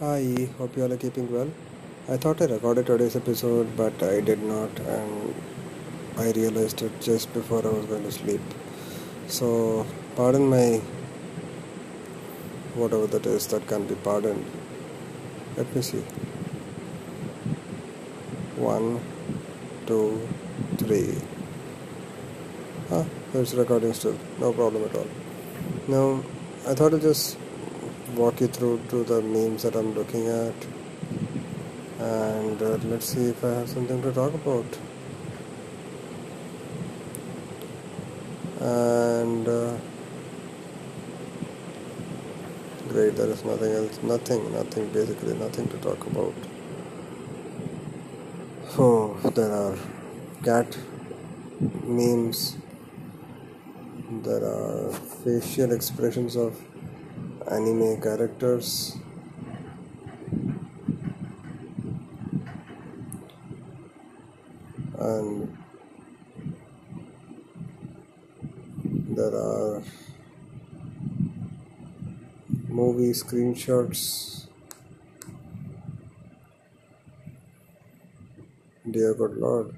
Hi, hope you all are keeping well. I thought I recorded today's episode, but I did not, and I realized it just before I was going to sleep. So, pardon my whatever that is that can be pardoned. Let me see. One, two, three. Ah, it's recording still. No problem at all. Now, I thought I'd just walk you through to the memes that I'm looking at and uh, let's see if I have something to talk about. And uh, great, there is nothing else, nothing, nothing, basically nothing to talk about. Oh, there are cat memes, there are facial expressions of anime characters. And there are movie screenshots. Dear good lord.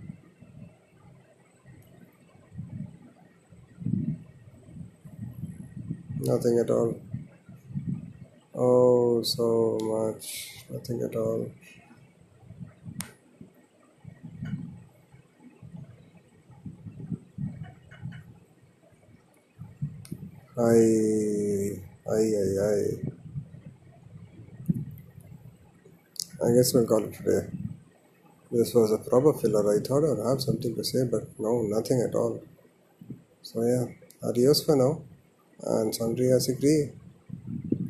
Nothing at all. Oh, so much. Nothing at all. I, I, I, I. I guess we'll call it today. This was a proper filler. I thought I'd have something to say, but no, nothing at all. So yeah, adios for now. And Sundry has agreed.